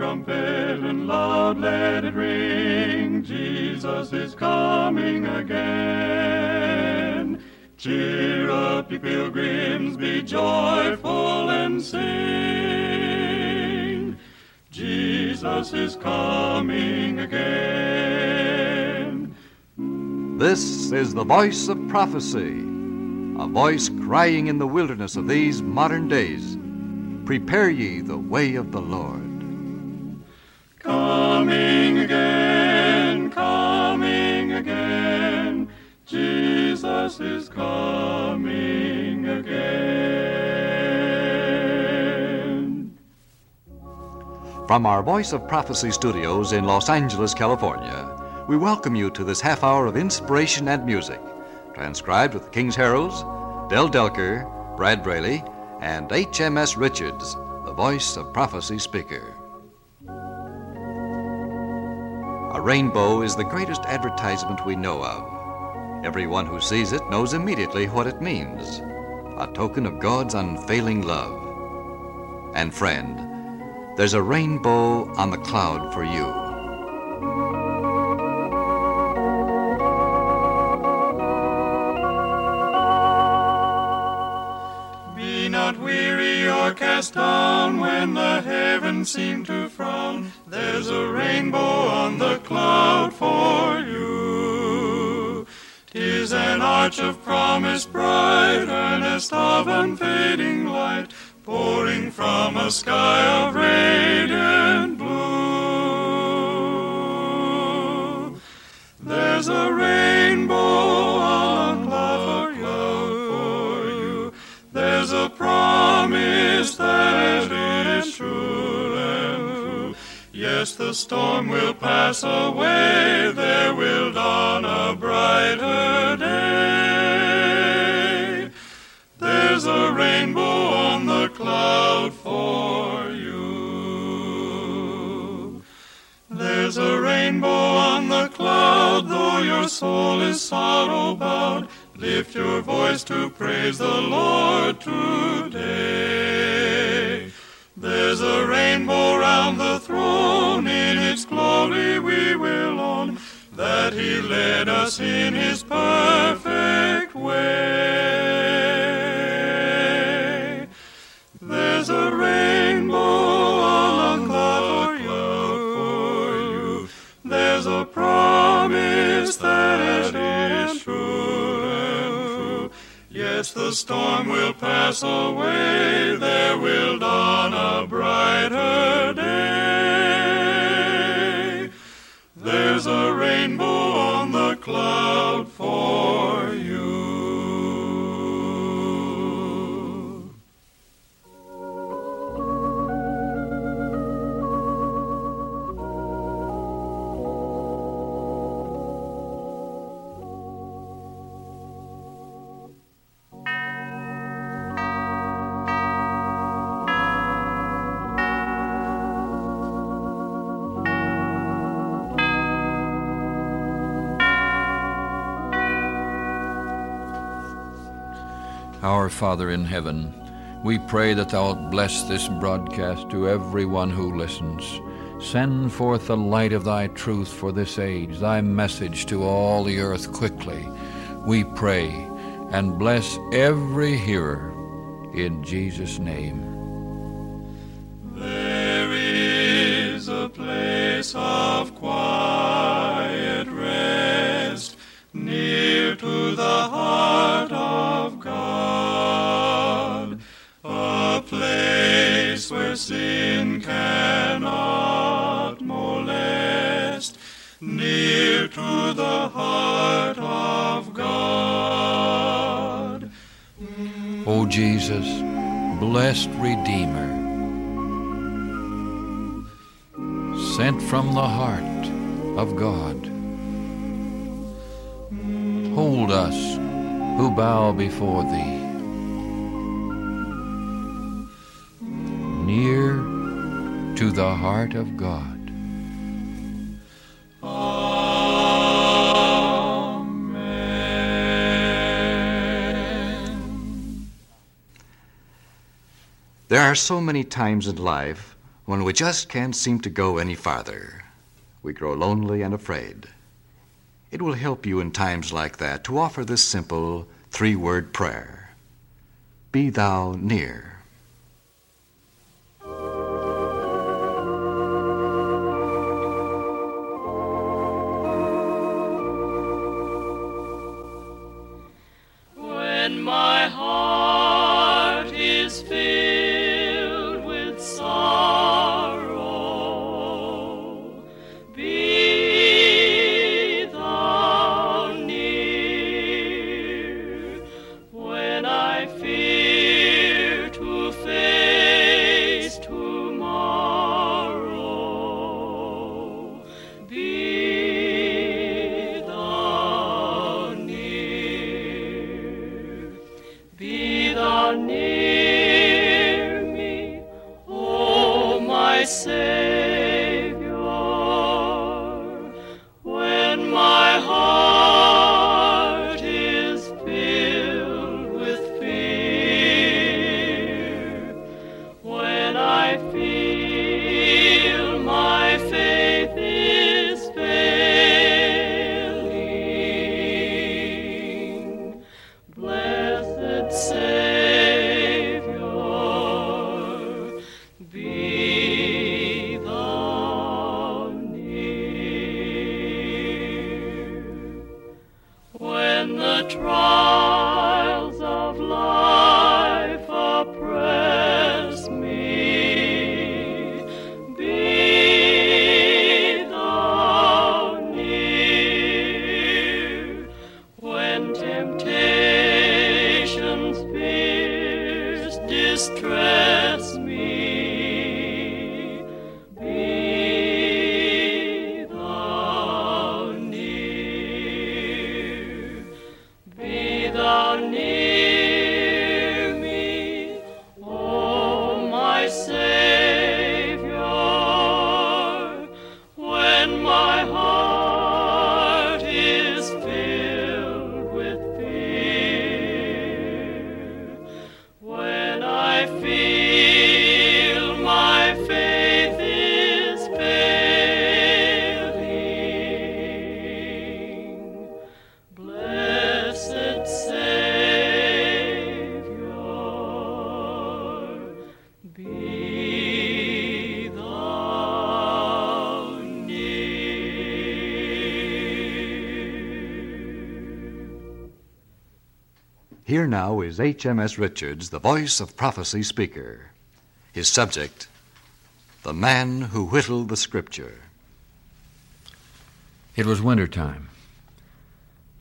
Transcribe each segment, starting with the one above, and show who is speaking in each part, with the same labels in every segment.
Speaker 1: trumpet and loud let it ring. Jesus is coming again. Cheer up, ye pilgrims, be joyful and sing. Jesus is coming again.
Speaker 2: This is the voice of prophecy, a voice crying in the wilderness of these modern days Prepare ye the way of the Lord.
Speaker 1: Coming again, coming again, Jesus is coming again.
Speaker 2: From our Voice of Prophecy studios in Los Angeles, California, we welcome you to this half hour of inspiration and music, transcribed with the King's Heralds, Del Delker, Brad Braley, and HMS Richards, the voice of prophecy speaker. A rainbow is the greatest advertisement we know of. Everyone who sees it knows immediately what it means a token of God's unfailing love. And friend, there's a rainbow on the cloud for you.
Speaker 1: Cast down when the heavens seem to frown. There's a rainbow on the cloud for you. Tis an arch of promise bright, earnest of unfading light, pouring from a sky that is true and true. Yes, the storm will pass away. There will dawn a brighter day. There's a rainbow on the cloud for you. There's a rainbow on the cloud, though your soul is sorrow bowed. Lift your voice to praise the Lord today. There's a rainbow round the throne, in its glory we will own that He led us in His the storm will pass away. There will dawn a brighter day. There's a rainbow
Speaker 3: Our Father in heaven, we pray that Thou wilt bless this broadcast to everyone who listens. Send forth the light of Thy truth for this age, Thy message to all the earth quickly. We pray and bless every hearer in Jesus' name.
Speaker 1: Sin cannot molest, near to the heart of God.
Speaker 3: O Jesus, blessed Redeemer, sent from the heart of God, hold us who bow before Thee. Near the heart of God.
Speaker 1: Amen.
Speaker 2: There are so many times in life
Speaker 1: when we just can't seem to go any farther. We grow lonely and afraid. It will help you in times like that to offer this simple three word prayer Be thou near. Here now is HMS Richards, the voice of prophecy speaker. His subject, The Man Who Whittled the Scripture.
Speaker 3: It was winter time,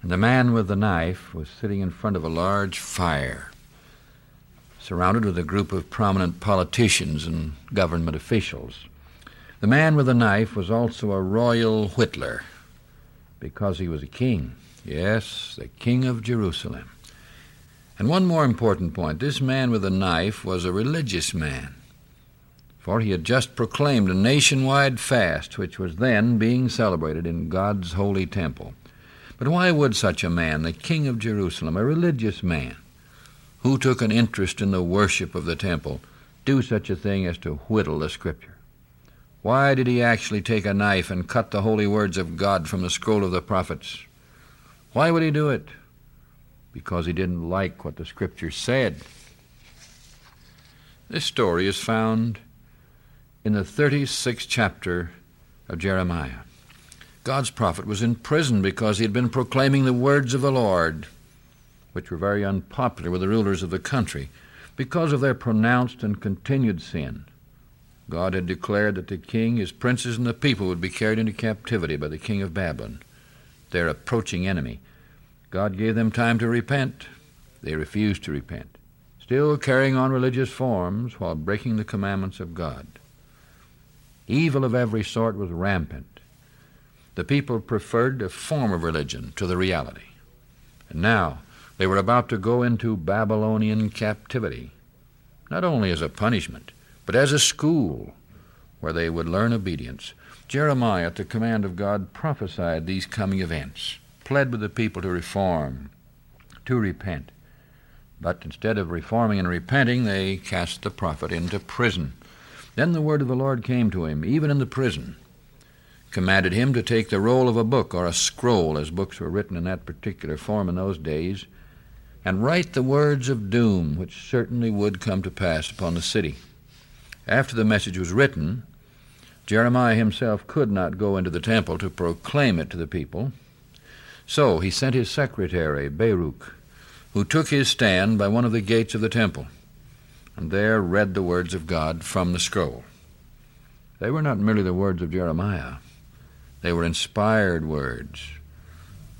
Speaker 3: and the man with the knife was sitting in front of a large fire, surrounded with a group of prominent politicians and government officials. The man with the knife was also a royal whittler, because he was a king. Yes, the king of Jerusalem. And one more important point this man with a knife was a religious man for he had just proclaimed a nationwide fast which was then being celebrated in God's holy temple. But why would such a man, the king of Jerusalem, a religious man, who took an interest in the worship of the temple, do such a thing as to whittle the scripture? Why did he actually take a knife and cut the holy words of God from the scroll of the prophets? Why would he do it? Because he didn't like what the scripture said. This story is found in the 36th chapter of Jeremiah. God's prophet was in prison because he had been proclaiming the words of the Lord, which were very unpopular with the rulers of the country because of their pronounced and continued sin. God had declared that the king, his princes, and the people would be carried into captivity by the king of Babylon, their approaching enemy. God gave them time to repent. They refused to repent, still carrying on religious forms while breaking the commandments of God. Evil of every sort was rampant. The people preferred a form of religion to the reality. And now they were about to go into Babylonian captivity, not only as a punishment, but as a school where they would learn obedience. Jeremiah, at the command of God, prophesied these coming events, pled with the people to reform, to repent. But instead of reforming and repenting, they cast the prophet into prison. Then the word of the Lord came to him, even in the prison, commanded him to take the roll of a book, or a scroll, as books were written in that particular form in those days, and write the words of doom, which certainly would come to pass upon the city. After the message was written, Jeremiah himself could not go into the temple to proclaim it to the people. So he sent his secretary, Baruch, who took his stand by one of the gates of the temple and there read the words of God from the scroll. They were not merely the words of Jeremiah, they were inspired words.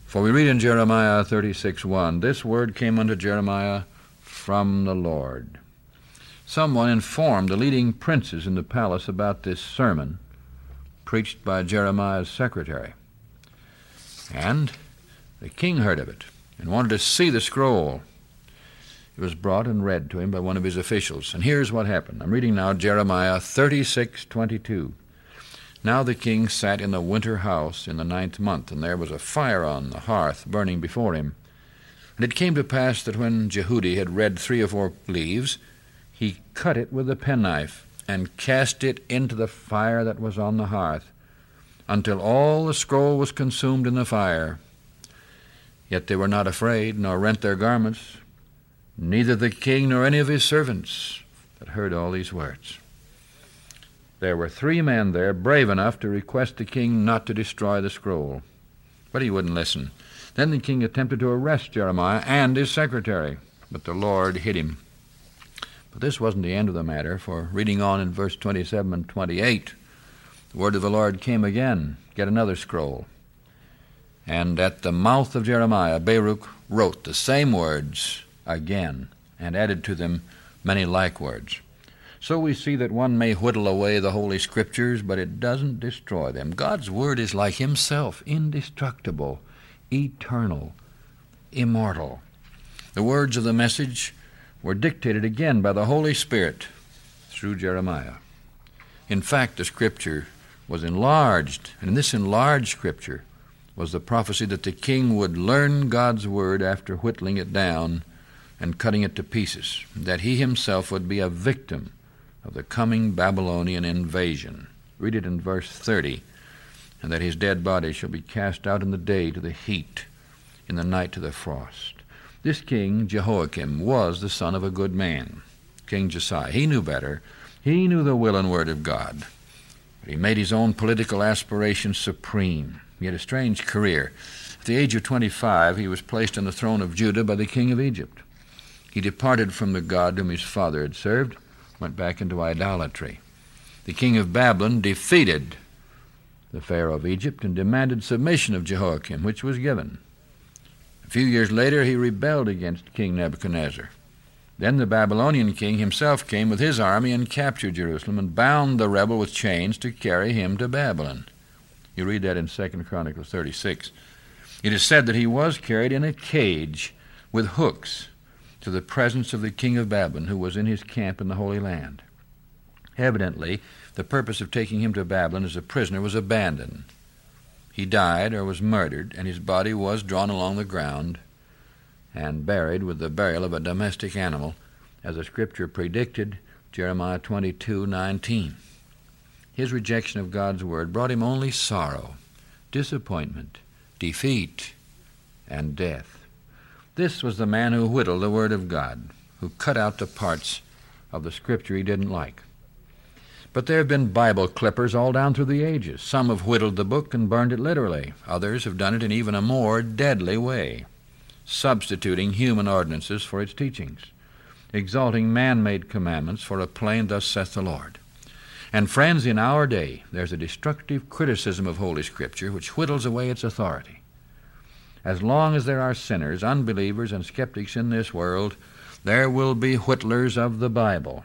Speaker 3: For we read in Jeremiah 36 1, This word came unto Jeremiah from the Lord. Someone informed the leading princes in the palace about this sermon preached by Jeremiah's secretary. And the king heard of it and wanted to see the scroll. It was brought and read to him by one of his officials. And here's what happened. I'm reading now Jeremiah 36:22. Now the king sat in the winter house in the ninth month, and there was a fire on the hearth burning before him. And it came to pass that when Jehudi had read three or four leaves, he cut it with a penknife and cast it into the fire that was on the hearth, until all the scroll was consumed in the fire. Yet they were not afraid, nor rent their garments, neither the king nor any of his servants that heard all these words. There were three men there brave enough to request the king not to destroy the scroll, but he wouldn't listen. Then the king attempted to arrest Jeremiah and his secretary, but the Lord hid him. But this wasn't the end of the matter, for reading on in verse 27 and 28, the word of the Lord came again Get another scroll. And at the mouth of Jeremiah, Baruch wrote the same words again, and added to them many like words. So we see that one may whittle away the Holy Scriptures, but it doesn't destroy them. God's Word is like Himself, indestructible, eternal, immortal. The words of the message were dictated again by the Holy Spirit through Jeremiah. In fact, the Scripture was enlarged, and in this enlarged Scripture was the prophecy that the king would learn God's Word after whittling it down and cutting it to pieces, that he himself would be a victim of the coming Babylonian invasion. Read it in verse 30 and that his dead body shall be cast out in the day to the heat, in the night to the frost. This king, Jehoiakim, was the son of a good man, King Josiah. He knew better. He knew the will and word of God. But he made his own political aspirations supreme. He had a strange career. At the age of 25, he was placed on the throne of Judah by the king of Egypt. He departed from the God whom his father had served, went back into idolatry. The king of Babylon defeated the Pharaoh of Egypt and demanded submission of Jehoiakim, which was given. A few years later, he rebelled against King Nebuchadnezzar. Then the Babylonian king himself came with his army and captured Jerusalem and bound the rebel with chains to carry him to Babylon. You read that in 2 Chronicles 36. It is said that he was carried in a cage with hooks to the presence of the king of Babylon, who was in his camp in the Holy Land. Evidently, the purpose of taking him to Babylon as a prisoner was abandoned. He died or was murdered, and his body was drawn along the ground and buried with the burial of a domestic animal, as the scripture predicted, Jeremiah 22:19. His rejection of God's word brought him only sorrow, disappointment, defeat, and death. This was the man who whittled the Word of God, who cut out the parts of the Scripture he didn't like. But there have been Bible clippers all down through the ages. Some have whittled the book and burned it literally. Others have done it in even a more deadly way, substituting human ordinances for its teachings, exalting man made commandments for a plain, Thus saith the Lord. And, friends, in our day, there's a destructive criticism of Holy Scripture which whittles away its authority. As long as there are sinners, unbelievers, and skeptics in this world, there will be whittlers of the Bible.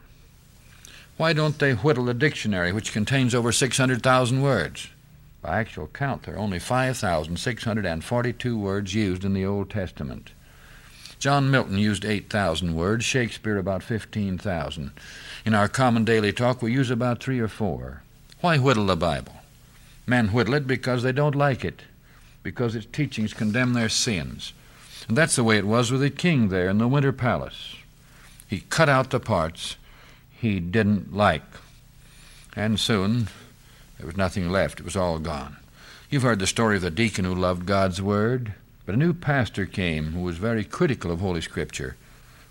Speaker 3: Why don't they whittle a dictionary, which contains over 600,000 words? By actual count, there are only 5,642 words used in the Old Testament. John Milton used 8,000 words, Shakespeare about 15,000. In our common daily talk, we use about three or four. Why whittle the Bible? Men whittle it because they don't like it because its teachings condemn their sins. And that's the way it was with the king there in the winter palace. He cut out the parts he didn't like. And soon there was nothing left. It was all gone. You've heard the story of the deacon who loved God's Word, but a new pastor came who was very critical of Holy Scripture.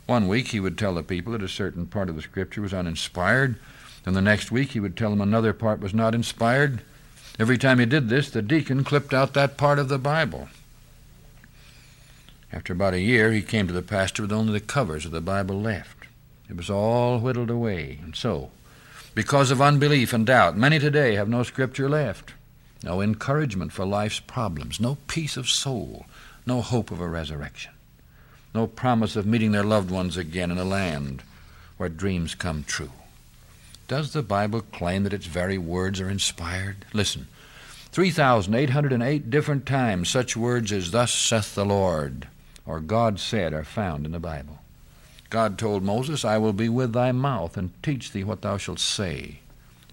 Speaker 3: One week he would tell the people that a certain part of the Scripture was uninspired, and the next week he would tell them another part was not inspired. Every time he did this, the deacon clipped out that part of the Bible. After about a year, he came to the pastor with only the covers of the Bible left. It was all whittled away, and so, because of unbelief and doubt, many today have no Scripture left, no encouragement for life's problems, no peace of soul, no hope of a resurrection, no promise of meeting their loved ones again in a land where dreams come true. Does the Bible claim that its very words are inspired? Listen. 3,808 different times such words as, Thus saith the Lord, or God said, are found in the Bible. God told Moses, I will be with thy mouth and teach thee what thou shalt say.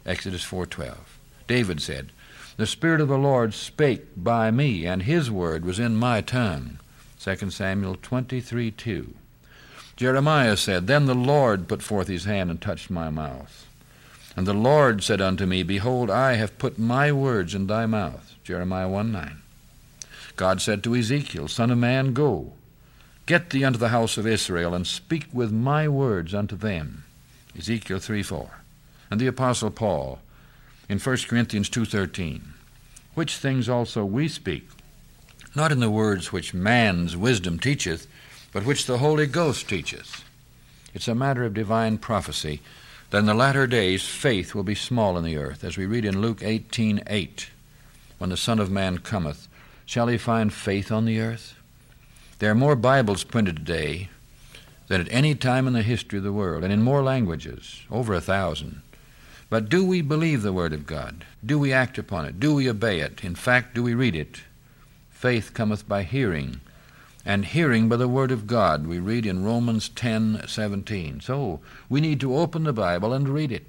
Speaker 3: Exodus 4:12. David said, The Spirit of the Lord spake by me, and his word was in my tongue. 2 Samuel 23 2. Jeremiah said, Then the Lord put forth his hand and touched my mouth. And the Lord said unto me, Behold, I have put my words in thy mouth. Jeremiah 1 9. God said to Ezekiel, Son of man, go. Get thee unto the house of Israel, and speak with my words unto them. Ezekiel 3 4. And the Apostle Paul in 1 Corinthians 2.13, which things also we speak, not in the words which man's wisdom teacheth, but which the Holy Ghost teacheth. It's a matter of divine prophecy that in the latter days faith will be small in the earth, as we read in Luke 18:8, 8, when the Son of Man cometh, shall he find faith on the earth? There are more Bibles printed today than at any time in the history of the world, and in more languages, over a thousand. But do we believe the Word of God? Do we act upon it? Do we obey it? In fact, do we read it? Faith cometh by hearing, and hearing by the word of God. We read in Romans 10:17. So, we need to open the Bible and read it.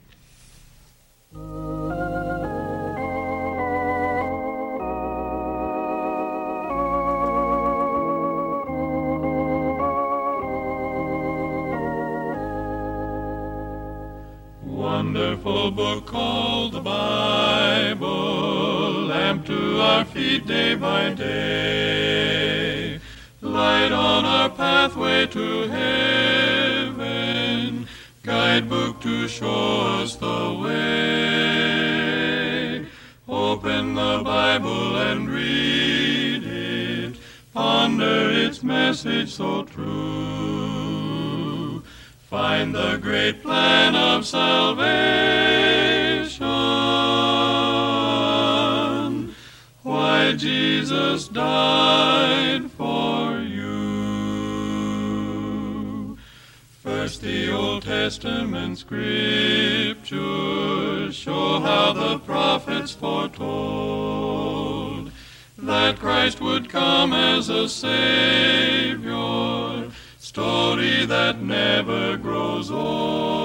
Speaker 1: Wonderful book called the Bible, lamp to our feet day by day light on our pathway to heaven, guidebook to show us the way. Open the Bible and read it, ponder its message so true. Find the great plan of salvation, why Jesus died for you. First, the Old Testament scriptures show how the prophets foretold that Christ would come as a Savior, story that never grows old.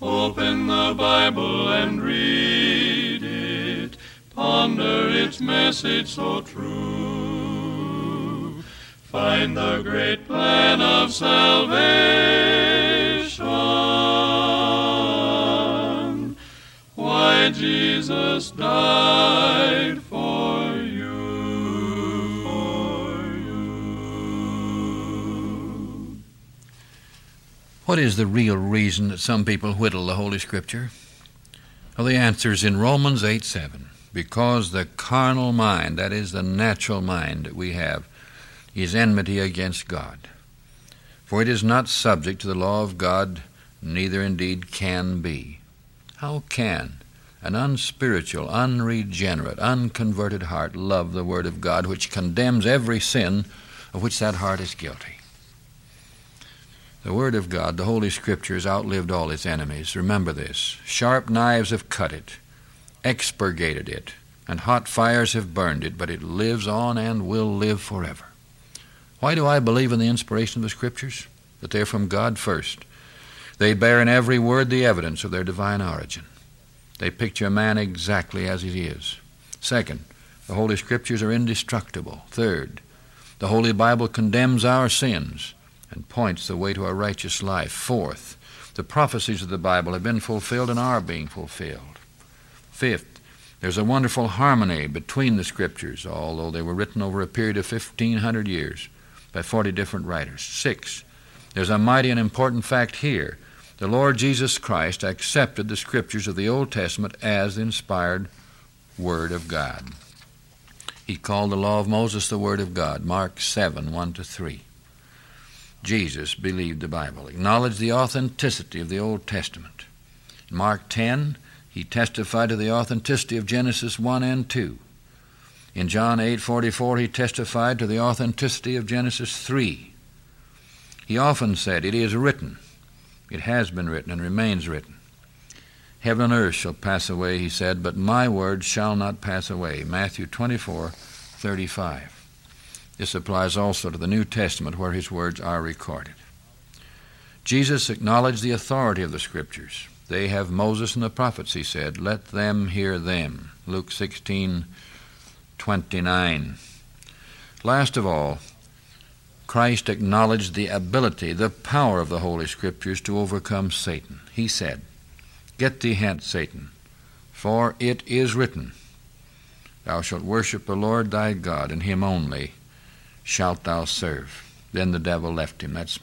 Speaker 1: Open the Bible and read it, ponder its message so true. Find the great plan of salvation, why Jesus died
Speaker 3: What is the real reason that some people whittle the Holy Scripture? Well, the answer is in Romans 8 7. Because the carnal mind, that is, the natural mind that we have, is enmity against God. For it is not subject to the law of God, neither indeed can be. How can an unspiritual, unregenerate, unconverted heart love the Word of God, which condemns every sin of which that heart is guilty? The Word of God, the Holy Scriptures, outlived all its enemies. Remember this. Sharp knives have cut it, expurgated it, and hot fires have burned it, but it lives on and will live forever. Why do I believe in the inspiration of the Scriptures? That they're from God first. They bear in every word the evidence of their divine origin. They picture man exactly as he is. Second, the Holy Scriptures are indestructible. Third, the Holy Bible condemns our sins and points the way to a righteous life. Fourth, The prophecies of the Bible have been fulfilled and are being fulfilled. Fifth, there's a wonderful harmony between the Scriptures, although they were written over a period of 1,500 years by 40 different writers. Six, there's a mighty and important fact here. The Lord Jesus Christ accepted the Scriptures of the Old Testament as the inspired Word of God. He called the law of Moses the Word of God, Mark 7 1 to 3. Jesus believed the Bible, acknowledged the authenticity of the Old Testament. In Mark 10, he testified to the authenticity of Genesis 1 and 2. In John 8:44 he testified to the authenticity of Genesis 3. He often said, "It is written. It has been written and remains written." Heaven and earth shall pass away, he said, but my words shall not pass away. Matthew 24:35. This applies also to the New Testament where his words are recorded. Jesus acknowledged the authority of the Scriptures. They have Moses and the prophets, he said. Let them hear them. Luke 16:29. Last of all, Christ acknowledged the ability, the power of the Holy Scriptures to overcome Satan. He said, Get thee hence, Satan, for it is written, Thou shalt worship the Lord thy God, and him only shalt thou serve. Then the devil left him. That's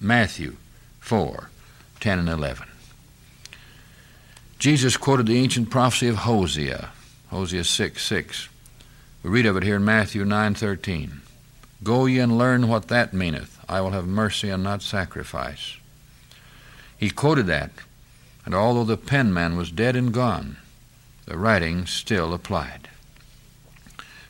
Speaker 3: Matthew 4 10 and 11. Jesus quoted the ancient prophecy of Hosea, Hosea 6 6. We read of it here in Matthew 9 13. Go ye and learn what that meaneth. I will have mercy and not sacrifice. He quoted that, and although the penman was dead and gone, the writing still applied.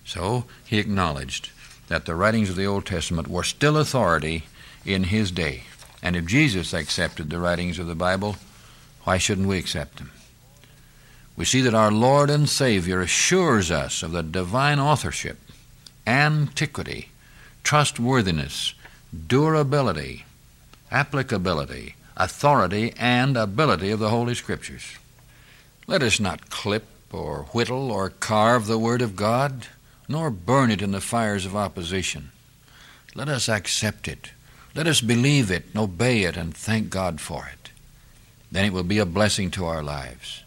Speaker 3: So he acknowledged that the writings of the Old Testament were still authority in his day. And if Jesus accepted the writings of the Bible, why shouldn't we accept them? We see that our Lord and Savior assures us of the divine authorship, antiquity, trustworthiness, durability, applicability, authority, and ability of the Holy Scriptures. Let us not clip or whittle or carve the Word of God nor burn it in the fires of opposition. Let us accept it. Let us believe it, obey it, and thank God for it. Then it will be a blessing to our lives.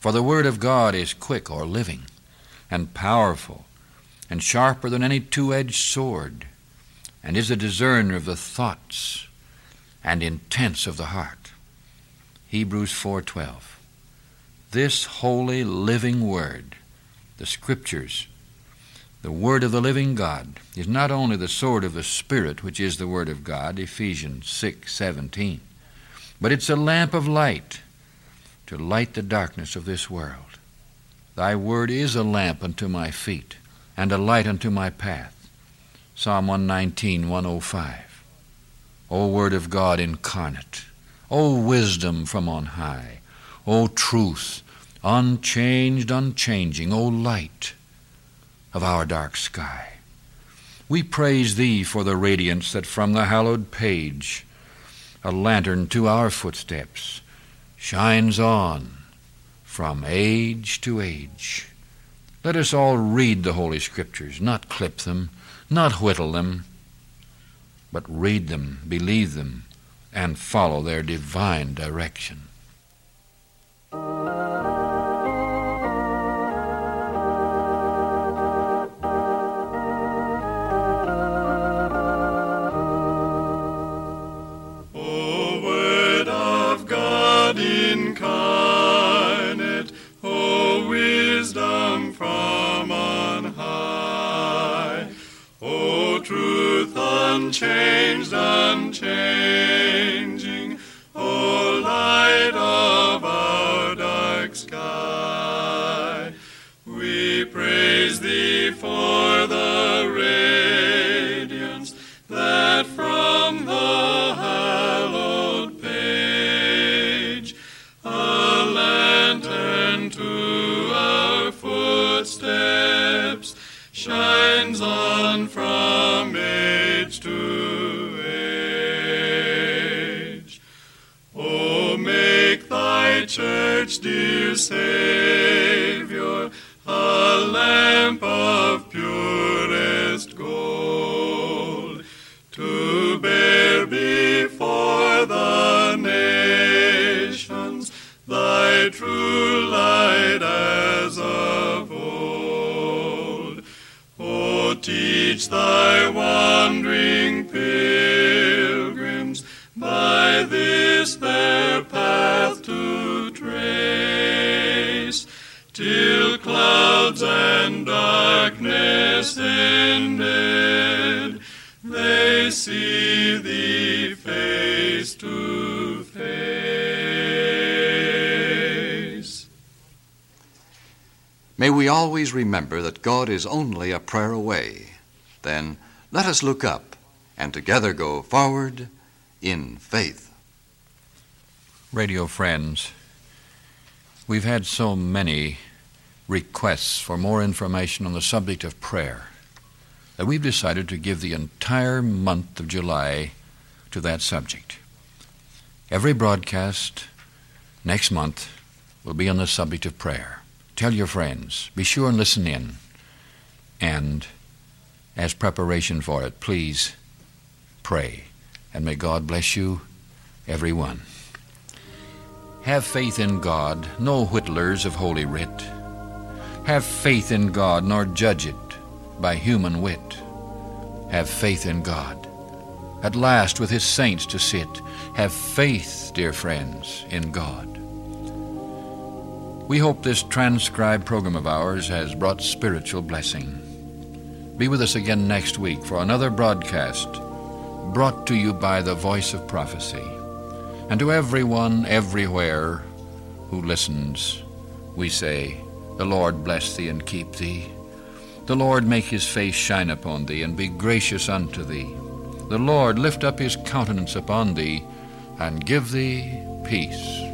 Speaker 3: For the Word of God is quick or living, and powerful, and sharper than any two edged sword, and is a discerner of the thoughts and intents of the heart. Hebrews 4:12. This holy living word, the scriptures, the Word of the living God is not only the sword of the Spirit, which is the Word of God, Ephesians 6 17, but it's a lamp of light to light the darkness of this world. Thy Word is a lamp unto my feet and a light unto my path. Psalm 119 105. O Word of God incarnate, O wisdom from on high, O truth, unchanged, unchanging, O light of our dark sky. We praise Thee for the radiance that from the hallowed page, a lantern to our footsteps, shines on from age to age. Let us all read the Holy Scriptures, not clip them, not whittle them, but read them, believe them, and follow their divine direction.
Speaker 1: To age. Oh, make thy church, dear Savior,
Speaker 2: May we always remember that God is only a prayer away. Then let us look up and together go forward in faith.
Speaker 3: Radio friends, we've had so many requests for more information on the subject of prayer that we've decided to give the entire month of July to that subject. Every broadcast next month will be on the subject of prayer. Tell your friends, be sure and listen in. And as preparation for it, please pray. And may God bless you, every one. Have faith in God, no whittlers of Holy Writ. Have faith in God, nor judge it by human wit. Have faith in God. At last with his saints to sit. Have faith, dear friends, in God. We hope this transcribed program of ours has brought spiritual blessing. Be with us again next week for another broadcast brought to you by the voice of prophecy. And to everyone, everywhere who listens, we say, The Lord bless thee and keep thee. The Lord make his face shine upon thee and be gracious unto thee. The Lord lift up his countenance upon thee and give thee peace.